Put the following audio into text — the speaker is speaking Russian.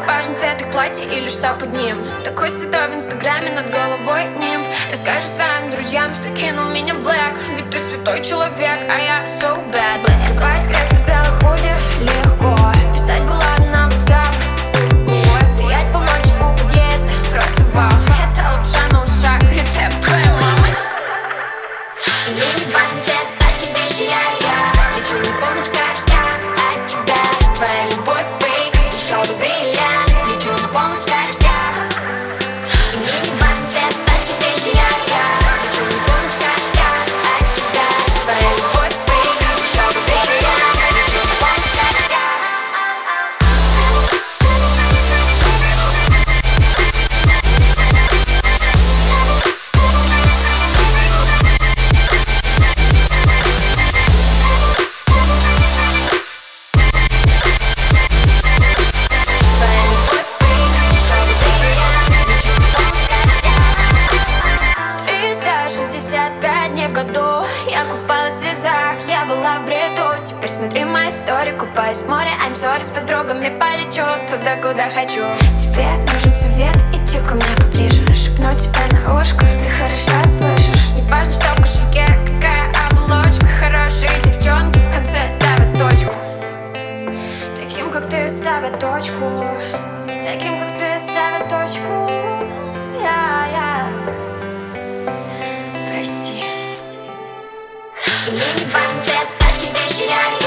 важен цвет их платья или что под ним? Такой святой в инстаграме над головой нимб. Расскажи своим друзьям, что кинул меня блэк. Ведь ты святой человек, а я so bad. Скрывать грязь под белых худи легко. Писать баллады на WhatsApp. Стоять по ночи у подъезда, просто вау. Это лапша на ушах, рецепт твоей мамы. Мне не важен цвет. Тачки, здесь я, я. Лечу на полных Я купалась в слезах, я была в бреду. Теперь смотри мою историю, купаюсь в море. I'm sorry, с подругами полечу туда, куда хочу. Тебе нужен совет, иди ко мне поближе. Шепну тебе на ушко, ты хорошо слышишь. Не важно, что в кошельке, какая оболочка. Хорошие девчонки в конце ставят точку. Таким, как ты, ставят точку. Таким, как ты, ставят точку. Я, yeah, я. Yeah. Прости мне не важен цвет тачки, здесь сияет